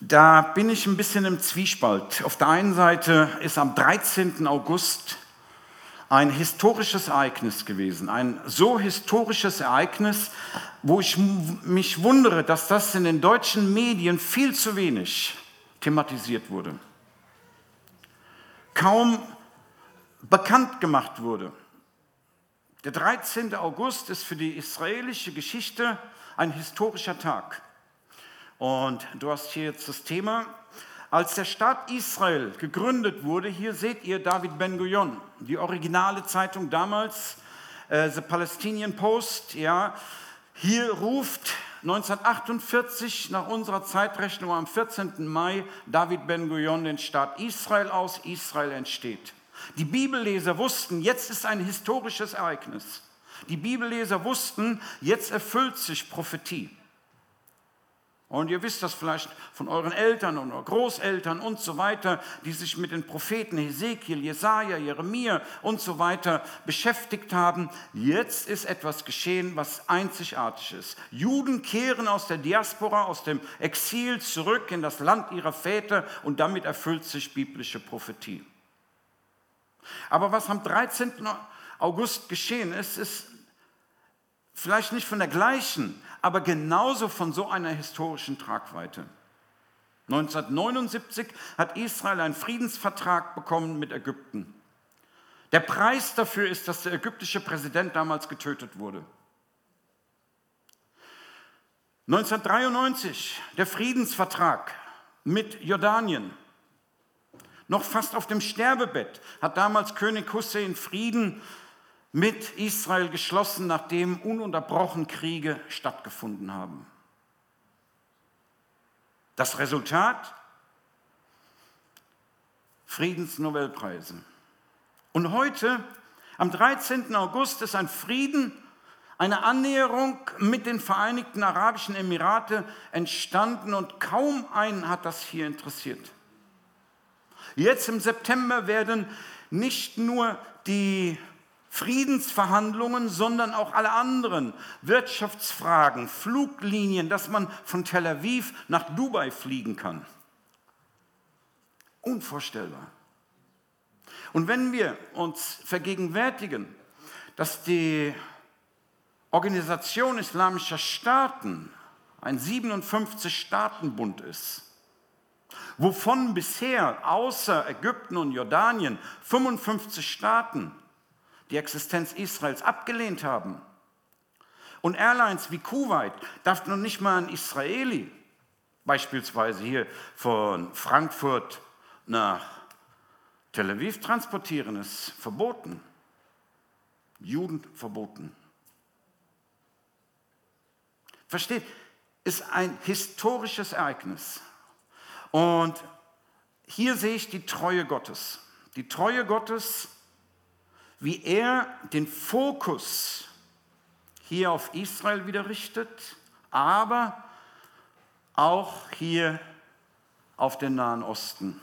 Da bin ich ein bisschen im Zwiespalt. Auf der einen Seite ist am 13. August ein historisches Ereignis gewesen, ein so historisches Ereignis, wo ich mich wundere, dass das in den deutschen Medien viel zu wenig thematisiert wurde. Kaum bekannt gemacht wurde. Der 13. August ist für die israelische Geschichte ein historischer Tag. Und du hast hier jetzt das Thema. Als der Staat Israel gegründet wurde, hier seht ihr David Ben-Gurion, die originale Zeitung damals, äh, The Palestinian Post, ja, hier ruft 1948 nach unserer Zeitrechnung am 14. Mai David Ben-Gurion den Staat Israel aus, Israel entsteht. Die Bibelleser wussten, jetzt ist ein historisches Ereignis. Die Bibelleser wussten, jetzt erfüllt sich Prophetie. Und ihr wisst das vielleicht von euren Eltern oder Großeltern und so weiter, die sich mit den Propheten Hesekiel, Jesaja, Jeremia und so weiter beschäftigt haben. Jetzt ist etwas geschehen, was einzigartig ist. Juden kehren aus der Diaspora, aus dem Exil zurück in das Land ihrer Väter und damit erfüllt sich biblische Prophetie. Aber was am 13. August geschehen ist, ist vielleicht nicht von der gleichen, aber genauso von so einer historischen Tragweite. 1979 hat Israel einen Friedensvertrag bekommen mit Ägypten. Der Preis dafür ist, dass der ägyptische Präsident damals getötet wurde. 1993 der Friedensvertrag mit Jordanien. Noch fast auf dem Sterbebett hat damals König Hussein Frieden mit Israel geschlossen, nachdem ununterbrochen Kriege stattgefunden haben. Das Resultat? Friedensnobelpreise. Und heute, am 13. August, ist ein Frieden, eine Annäherung mit den Vereinigten Arabischen Emirate entstanden und kaum einen hat das hier interessiert. Jetzt im September werden nicht nur die Friedensverhandlungen, sondern auch alle anderen Wirtschaftsfragen, Fluglinien, dass man von Tel Aviv nach Dubai fliegen kann. Unvorstellbar. Und wenn wir uns vergegenwärtigen, dass die Organisation islamischer Staaten ein 57-Staatenbund ist, wovon bisher außer Ägypten und Jordanien 55 Staaten die Existenz Israels abgelehnt haben. Und Airlines wie Kuwait darf noch nicht mal ein Israeli, beispielsweise hier von Frankfurt nach Tel Aviv transportieren, ist verboten. Juden verboten. Versteht? Ist ein historisches Ereignis. Und hier sehe ich die Treue Gottes. Die Treue Gottes wie er den Fokus hier auf Israel wieder richtet, aber auch hier auf den Nahen Osten.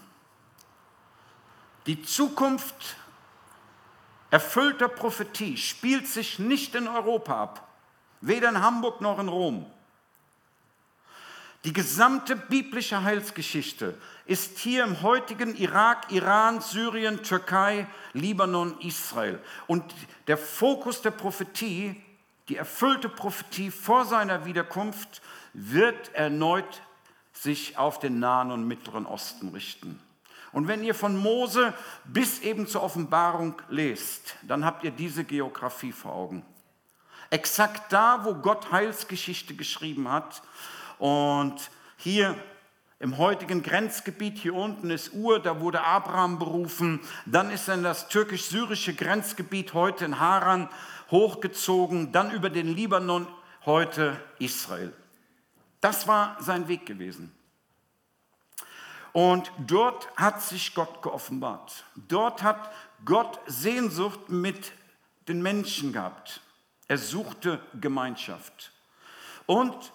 Die Zukunft erfüllter Prophetie spielt sich nicht in Europa ab, weder in Hamburg noch in Rom. Die gesamte biblische Heilsgeschichte ist hier im heutigen Irak, Iran, Syrien, Türkei, Libanon, Israel. Und der Fokus der Prophetie, die erfüllte Prophetie vor seiner Wiederkunft, wird erneut sich auf den Nahen und Mittleren Osten richten. Und wenn ihr von Mose bis eben zur Offenbarung lest, dann habt ihr diese Geografie vor Augen. Exakt da, wo Gott Heilsgeschichte geschrieben hat, und hier im heutigen Grenzgebiet, hier unten ist Ur, da wurde Abraham berufen. Dann ist er in das türkisch-syrische Grenzgebiet, heute in Haran, hochgezogen. Dann über den Libanon, heute Israel. Das war sein Weg gewesen. Und dort hat sich Gott geoffenbart. Dort hat Gott Sehnsucht mit den Menschen gehabt. Er suchte Gemeinschaft. Und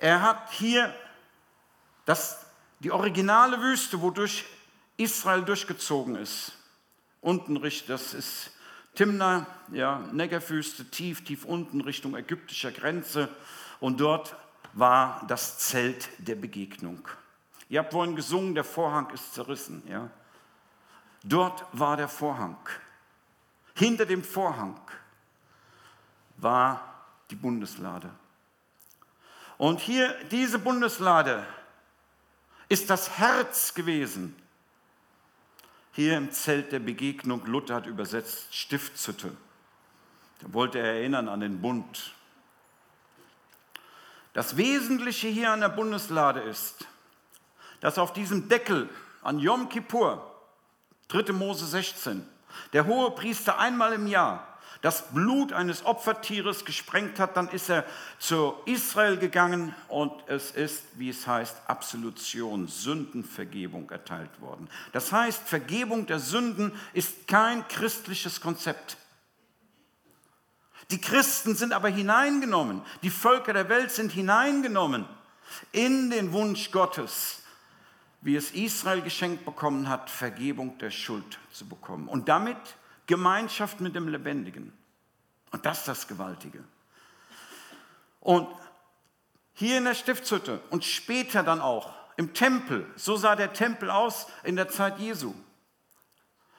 er hat hier das, die originale Wüste, wodurch Israel durchgezogen ist. Unten Richtung, das ist Timna, ja, Negerwüste, tief, tief unten Richtung ägyptischer Grenze. Und dort war das Zelt der Begegnung. Ihr habt vorhin gesungen, der Vorhang ist zerrissen. Ja? Dort war der Vorhang. Hinter dem Vorhang war die Bundeslade. Und hier, diese Bundeslade ist das Herz gewesen. Hier im Zelt der Begegnung, Luther hat übersetzt Stiftshütte. Da wollte er erinnern an den Bund. Das Wesentliche hier an der Bundeslade ist, dass auf diesem Deckel an Yom Kippur, 3. Mose 16, der hohe Priester einmal im Jahr das Blut eines Opfertieres gesprengt hat, dann ist er zu Israel gegangen und es ist, wie es heißt, Absolution, Sündenvergebung erteilt worden. Das heißt, Vergebung der Sünden ist kein christliches Konzept. Die Christen sind aber hineingenommen, die Völker der Welt sind hineingenommen in den Wunsch Gottes, wie es Israel geschenkt bekommen hat, Vergebung der Schuld zu bekommen. Und damit Gemeinschaft mit dem Lebendigen. Und das ist das Gewaltige. Und hier in der Stiftshütte und später dann auch im Tempel, so sah der Tempel aus in der Zeit Jesu.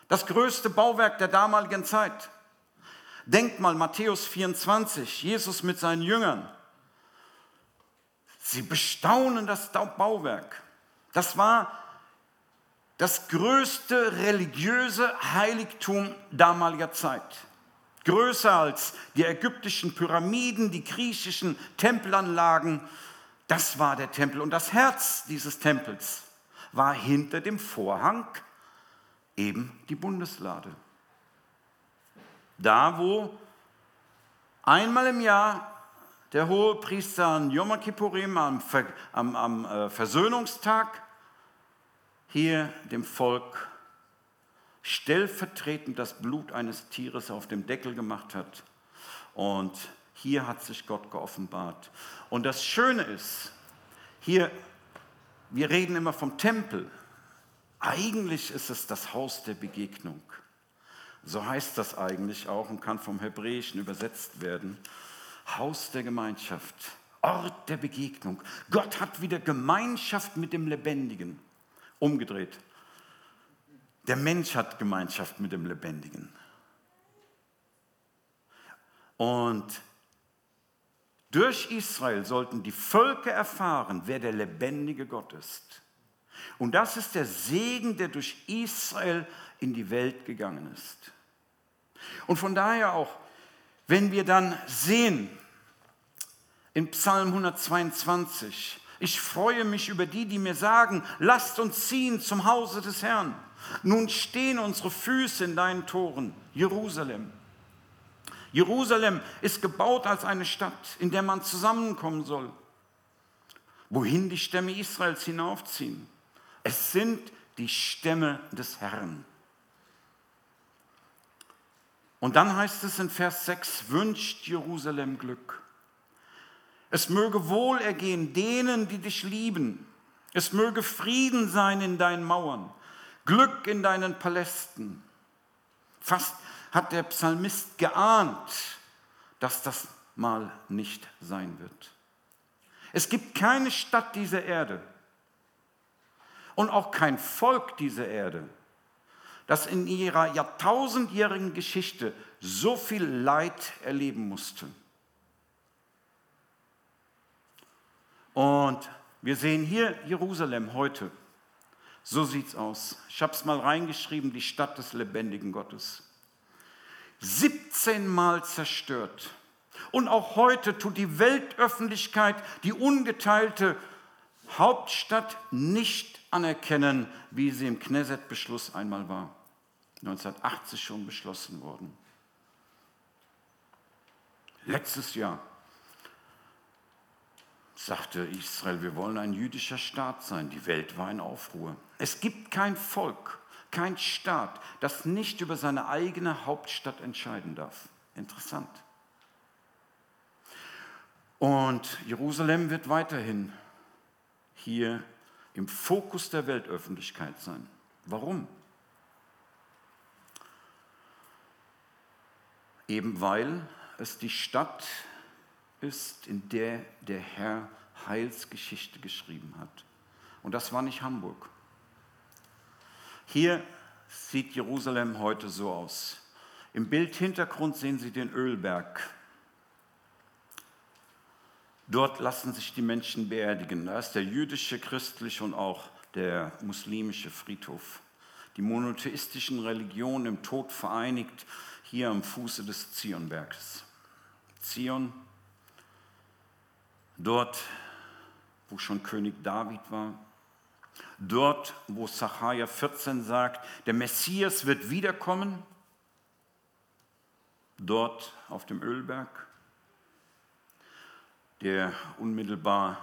Das größte Bauwerk der damaligen Zeit. Denkt mal, Matthäus 24, Jesus mit seinen Jüngern. Sie bestaunen das Bauwerk. Das war das größte religiöse Heiligtum damaliger Zeit. Größer als die ägyptischen Pyramiden, die griechischen Tempelanlagen. Das war der Tempel. Und das Herz dieses Tempels war hinter dem Vorhang eben die Bundeslade. Da, wo einmal im Jahr der hohe Priester an Yom Kippurim, am, äh, Versöhnungstag, hier dem Volk stellvertretend das Blut eines Tieres auf dem Deckel gemacht hat. Und hier hat sich Gott geoffenbart. Und das Schöne ist, hier, wir reden immer vom Tempel. Eigentlich ist es das Haus der Begegnung. So heißt das eigentlich auch und kann vom Hebräischen übersetzt werden. Haus der Gemeinschaft, Ort der Begegnung. Gott hat wieder Gemeinschaft mit dem Lebendigen. Umgedreht. Der Mensch hat Gemeinschaft mit dem Lebendigen. Und durch Israel sollten die Völker erfahren, wer der lebendige Gott ist. Und das ist der Segen, der durch Israel in die Welt gegangen ist. Und von daher auch, wenn wir dann sehen in Psalm 122, ich freue mich über die, die mir sagen, lasst uns ziehen zum Hause des Herrn. Nun stehen unsere Füße in deinen Toren, Jerusalem. Jerusalem ist gebaut als eine Stadt, in der man zusammenkommen soll, wohin die Stämme Israels hinaufziehen. Es sind die Stämme des Herrn. Und dann heißt es in Vers 6, wünscht Jerusalem Glück. Es möge Wohlergehen denen, die dich lieben. Es möge Frieden sein in deinen Mauern, Glück in deinen Palästen. Fast hat der Psalmist geahnt, dass das mal nicht sein wird. Es gibt keine Stadt dieser Erde und auch kein Volk dieser Erde, das in ihrer jahrtausendjährigen Geschichte so viel Leid erleben musste. Und wir sehen hier Jerusalem heute. So sieht es aus. Ich habe es mal reingeschrieben, die Stadt des lebendigen Gottes. 17 Mal zerstört. Und auch heute tut die Weltöffentlichkeit die ungeteilte Hauptstadt nicht anerkennen, wie sie im Knesset-Beschluss einmal war. 1980 schon beschlossen worden. Letztes Jahr sagte Israel, wir wollen ein jüdischer Staat sein. Die Welt war in Aufruhr. Es gibt kein Volk, kein Staat, das nicht über seine eigene Hauptstadt entscheiden darf. Interessant. Und Jerusalem wird weiterhin hier im Fokus der Weltöffentlichkeit sein. Warum? Eben weil es die Stadt ist, in der der Herr Heilsgeschichte geschrieben hat. Und das war nicht Hamburg. Hier sieht Jerusalem heute so aus. Im Bildhintergrund sehen Sie den Ölberg. Dort lassen sich die Menschen beerdigen. Da ist der jüdische, christliche und auch der muslimische Friedhof. Die monotheistischen Religionen im Tod vereinigt hier am Fuße des Zionbergs. Zion, dort, wo schon König David war, dort, wo Sacharja 14 sagt, der Messias wird wiederkommen, dort auf dem Ölberg, der unmittelbar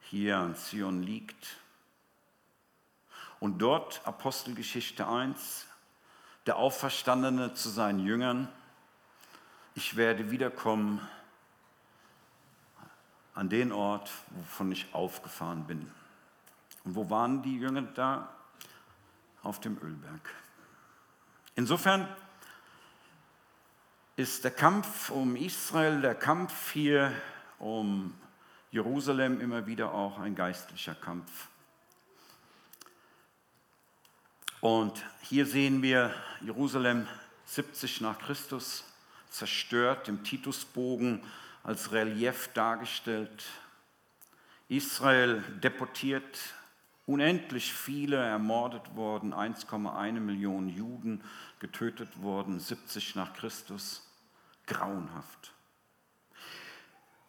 hier an Zion liegt. Und dort, Apostelgeschichte 1, der Auferstandene zu seinen Jüngern, ich werde wiederkommen an den Ort, wovon ich aufgefahren bin. Und wo waren die Jünger da? Auf dem Ölberg. Insofern ist der Kampf um Israel, der Kampf hier um Jerusalem immer wieder auch ein geistlicher Kampf. Und hier sehen wir Jerusalem 70 nach Christus zerstört, im Titusbogen als Relief dargestellt. Israel deportiert, unendlich viele ermordet worden, 1,1 Millionen Juden getötet worden, 70 nach Christus. Grauenhaft.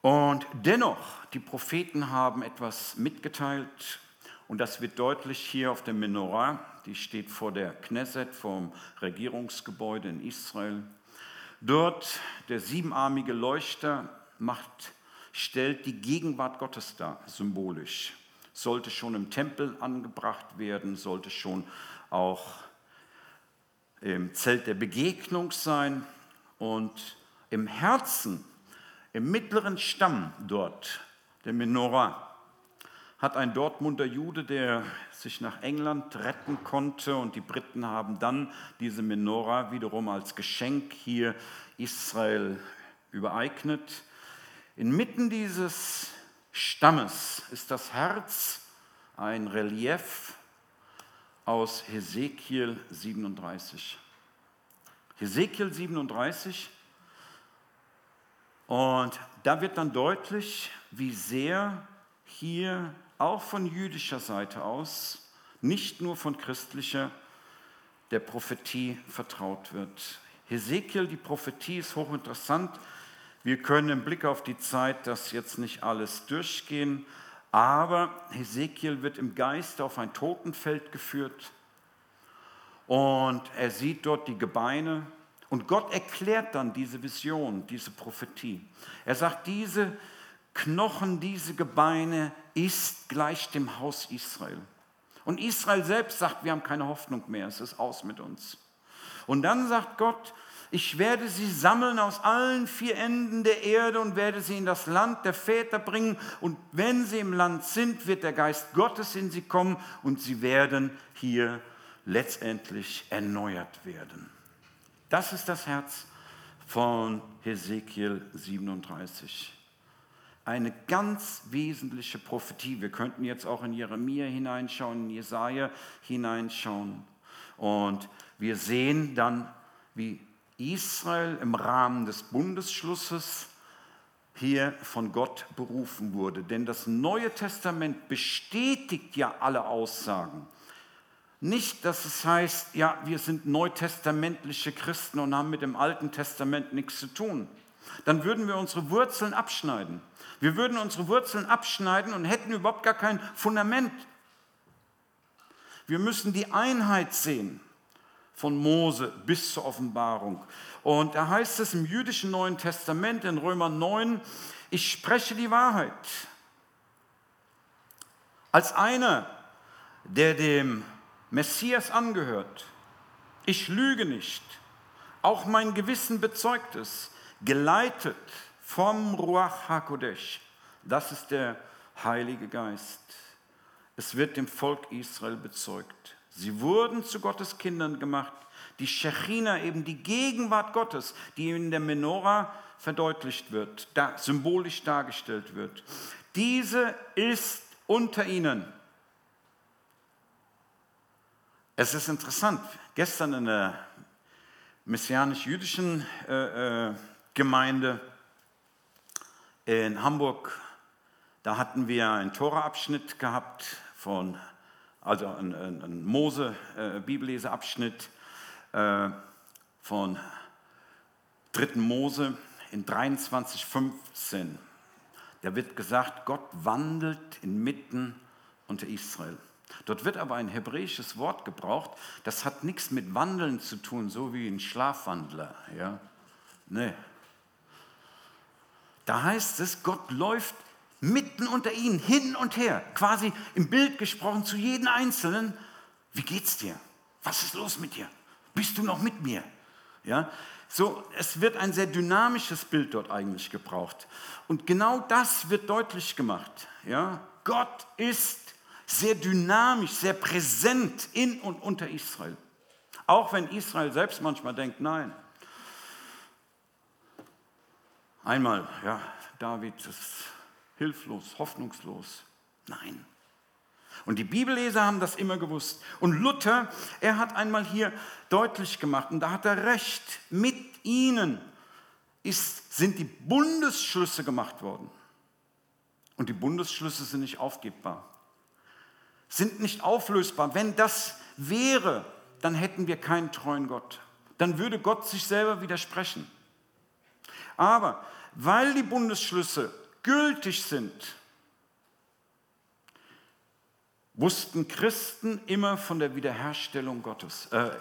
Und dennoch, die Propheten haben etwas mitgeteilt und das wird deutlich hier auf der Menorah, die steht vor der Knesset, vor dem Regierungsgebäude in Israel. Dort der siebenarmige Leuchter macht, stellt die Gegenwart Gottes dar, symbolisch. Sollte schon im Tempel angebracht werden, sollte schon auch im Zelt der Begegnung sein und im Herzen, im mittleren Stamm dort, der Menorah, hat ein Dortmunder Jude, der sich nach England retten konnte und die Briten haben dann diese Menorah wiederum als Geschenk hier Israel übereignet. Inmitten dieses Stammes ist das Herz ein Relief aus Hesekiel 37. Hesekiel 37 und da wird dann deutlich, wie sehr hier auch von jüdischer Seite aus, nicht nur von christlicher, der Prophetie vertraut wird. Hesekiel, die Prophetie ist hochinteressant. Wir können im Blick auf die Zeit das jetzt nicht alles durchgehen, aber Hesekiel wird im Geist auf ein Totenfeld geführt und er sieht dort die Gebeine und Gott erklärt dann diese Vision, diese Prophetie. Er sagt, diese Knochen, diese Gebeine ist gleich dem Haus Israel. Und Israel selbst sagt, wir haben keine Hoffnung mehr, es ist aus mit uns. Und dann sagt Gott, ich werde sie sammeln aus allen vier Enden der Erde und werde sie in das Land der Väter bringen. Und wenn sie im Land sind, wird der Geist Gottes in sie kommen und sie werden hier letztendlich erneuert werden. Das ist das Herz von Hesekiel 37 eine ganz wesentliche Prophetie. Wir könnten jetzt auch in Jeremia hineinschauen, in Jesaja hineinschauen. Und wir sehen dann, wie Israel im Rahmen des Bundesschlusses hier von Gott berufen wurde. Denn das Neue Testament bestätigt ja alle Aussagen. Nicht, dass es heißt, ja, wir sind neutestamentliche Christen und haben mit dem Alten Testament nichts zu tun. Dann würden wir unsere Wurzeln abschneiden. Wir würden unsere Wurzeln abschneiden und hätten überhaupt gar kein Fundament. Wir müssen die Einheit sehen von Mose bis zur Offenbarung. Und da heißt es im jüdischen Neuen Testament in Römer 9, ich spreche die Wahrheit. Als einer, der dem Messias angehört, ich lüge nicht, auch mein Gewissen bezeugt es, geleitet vom Ruach HaKodesh. Das ist der Heilige Geist. Es wird dem Volk Israel bezeugt. Sie wurden zu Gottes Kindern gemacht. Die Shechina, eben die Gegenwart Gottes, die in der Menorah verdeutlicht wird, da, symbolisch dargestellt wird. diese ist unter ihnen. Es ist interessant, gestern in der messianisch-jüdischen äh, äh, Gemeinde in Hamburg, da hatten wir einen Tora-Abschnitt gehabt von, also einen, einen Mose-Bibelleseabschnitt äh, von 3. Mose in 23,15. Da wird gesagt, Gott wandelt inmitten unter Israel. Dort wird aber ein hebräisches Wort gebraucht, das hat nichts mit Wandeln zu tun, so wie ein Schlafwandler. Ja? Nee. Da heißt es, Gott läuft mitten unter ihnen hin und her, quasi im Bild gesprochen zu jedem Einzelnen. Wie geht's dir? Was ist los mit dir? Bist du noch mit mir? Ja, so, es wird ein sehr dynamisches Bild dort eigentlich gebraucht. Und genau das wird deutlich gemacht. Ja, Gott ist sehr dynamisch, sehr präsent in und unter Israel. Auch wenn Israel selbst manchmal denkt, nein. Einmal, ja, David ist hilflos, hoffnungslos. Nein. Und die Bibelleser haben das immer gewusst. Und Luther, er hat einmal hier deutlich gemacht, und da hat er recht, mit ihnen ist, sind die Bundesschlüsse gemacht worden. Und die Bundesschlüsse sind nicht aufgebbar sind nicht auflösbar. Wenn das wäre, dann hätten wir keinen treuen Gott. Dann würde Gott sich selber widersprechen. Aber weil die Bundesschlüsse gültig sind, wussten Christen immer von der Wiederherstellung Gottes, äh,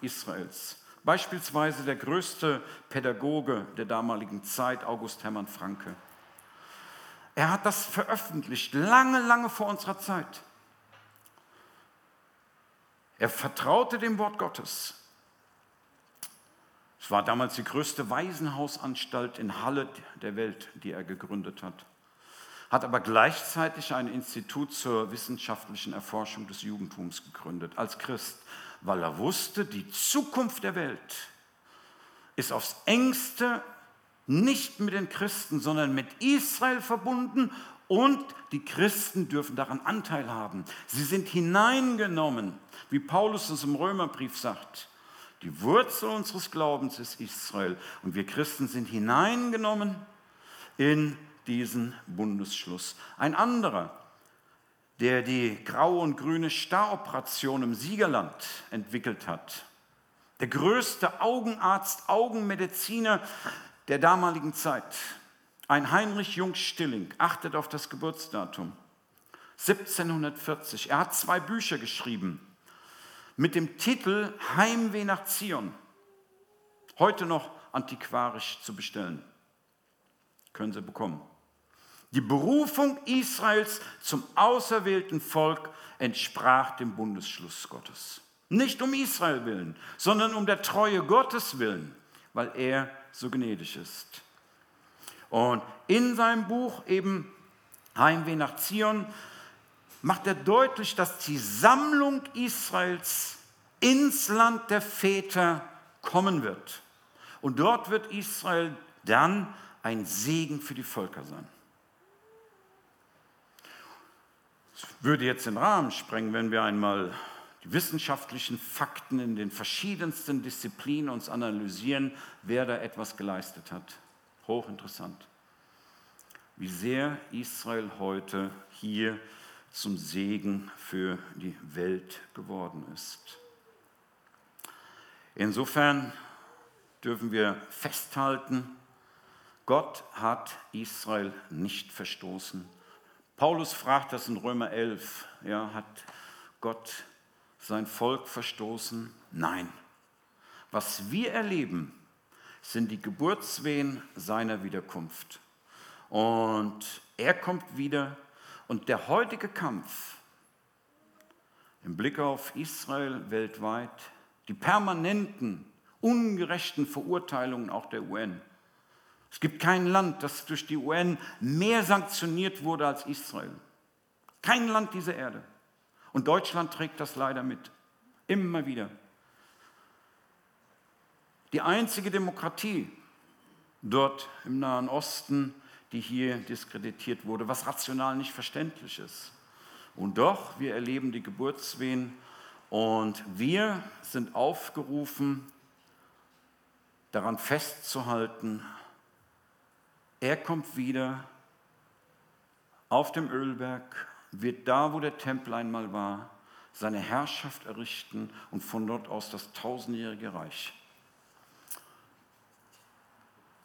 Israels. Beispielsweise der größte Pädagoge der damaligen Zeit, August Hermann Franke. Er hat das veröffentlicht, lange, lange vor unserer Zeit. Er vertraute dem Wort Gottes. Es war damals die größte Waisenhausanstalt in Halle der Welt, die er gegründet hat. Hat aber gleichzeitig ein Institut zur wissenschaftlichen Erforschung des Judentums gegründet, als Christ, weil er wusste, die Zukunft der Welt ist aufs engste nicht mit den Christen, sondern mit Israel verbunden und die Christen dürfen daran Anteil haben. Sie sind hineingenommen, wie Paulus es im Römerbrief sagt. Die Wurzel unseres Glaubens ist Israel. Und wir Christen sind hineingenommen in diesen Bundesschluss. Ein anderer, der die graue und grüne Staroperation im Siegerland entwickelt hat, der größte Augenarzt, Augenmediziner der damaligen Zeit, ein Heinrich Jung Stilling, achtet auf das Geburtsdatum, 1740. Er hat zwei Bücher geschrieben mit dem Titel Heimweh nach Zion. Heute noch antiquarisch zu bestellen. Können Sie bekommen. Die Berufung Israels zum auserwählten Volk entsprach dem Bundesschluss Gottes. Nicht um Israel willen, sondern um der Treue Gottes willen, weil er so gnädig ist. Und in seinem Buch eben Heimweh nach Zion macht er deutlich, dass die Sammlung Israels ins Land der Väter kommen wird. Und dort wird Israel dann ein Segen für die Völker sein. Es würde jetzt den Rahmen sprengen, wenn wir einmal die wissenschaftlichen Fakten in den verschiedensten Disziplinen uns analysieren, wer da etwas geleistet hat. Hochinteressant. Wie sehr Israel heute hier zum Segen für die Welt geworden ist. Insofern dürfen wir festhalten, Gott hat Israel nicht verstoßen. Paulus fragt das in Römer 11, ja, hat Gott sein Volk verstoßen? Nein. Was wir erleben, sind die Geburtswehen seiner Wiederkunft. Und er kommt wieder und der heutige Kampf im Blick auf Israel weltweit, die permanenten, ungerechten Verurteilungen auch der UN. Es gibt kein Land, das durch die UN mehr sanktioniert wurde als Israel. Kein Land dieser Erde. Und Deutschland trägt das leider mit. Immer wieder. Die einzige Demokratie dort im Nahen Osten, die hier diskreditiert wurde, was rational nicht verständlich ist. Und doch, wir erleben die Geburtswehen und wir sind aufgerufen, daran festzuhalten, er kommt wieder auf dem Ölberg, wird da, wo der Tempel einmal war, seine Herrschaft errichten und von dort aus das tausendjährige Reich.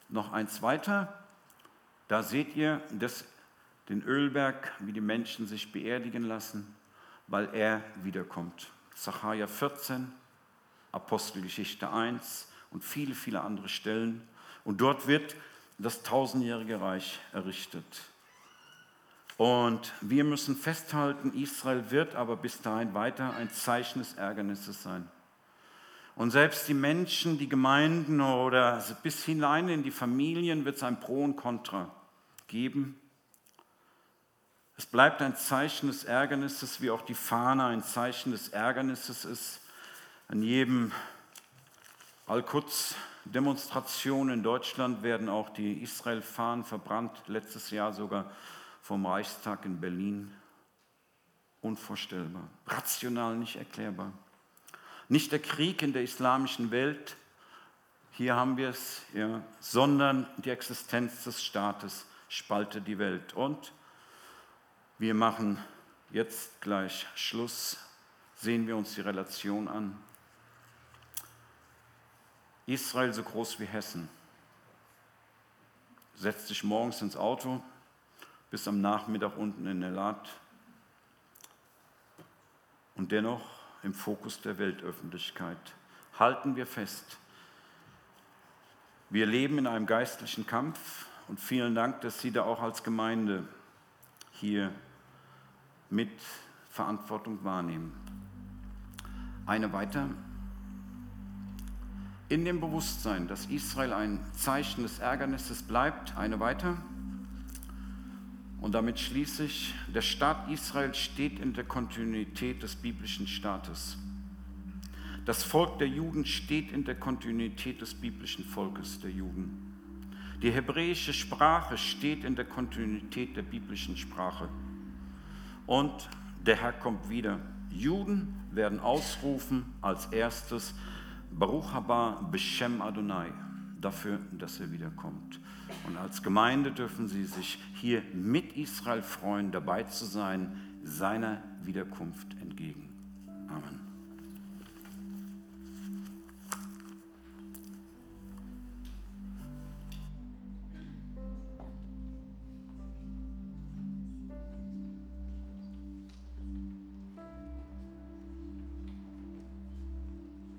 Noch eins weiter, da seht ihr das, den Ölberg, wie die Menschen sich beerdigen lassen, weil er wiederkommt. Sacharja 14, Apostelgeschichte 1 und viele, viele andere Stellen. Und dort wird das tausendjährige Reich errichtet. Und wir müssen festhalten, Israel wird aber bis dahin weiter ein Zeichen des Ärgernisses sein. Und selbst die Menschen, die Gemeinden oder bis hinein in die Familien wird es ein Pro und Contra geben. Es bleibt ein Zeichen des Ärgernisses, wie auch die Fahne ein Zeichen des Ärgernisses ist. An jedem Al-Quds-Demonstration in Deutschland werden auch die Israel-Fahnen verbrannt, letztes Jahr sogar vom Reichstag in Berlin. Unvorstellbar, rational nicht erklärbar. Nicht der Krieg in der islamischen Welt, hier haben wir es, ja, sondern die Existenz des Staates spaltet die Welt. Und wir machen jetzt gleich Schluss, sehen wir uns die Relation an. Israel so groß wie Hessen setzt sich morgens ins Auto, bis am Nachmittag unten in der Lat und dennoch im Fokus der Weltöffentlichkeit. Halten wir fest, wir leben in einem geistlichen Kampf und vielen Dank, dass Sie da auch als Gemeinde hier mit Verantwortung wahrnehmen. Eine weiter. In dem Bewusstsein, dass Israel ein Zeichen des Ärgernisses bleibt, eine weiter. Und damit schließe ich, der Staat Israel steht in der Kontinuität des biblischen Staates. Das Volk der Juden steht in der Kontinuität des biblischen Volkes der Juden. Die hebräische Sprache steht in der Kontinuität der biblischen Sprache. Und der Herr kommt wieder. Juden werden ausrufen als erstes Baruch haba Beshem Adonai, dafür, dass er wiederkommt. Und als Gemeinde dürfen Sie sich hier mit Israel freuen, dabei zu sein, seiner Wiederkunft entgegen. Amen.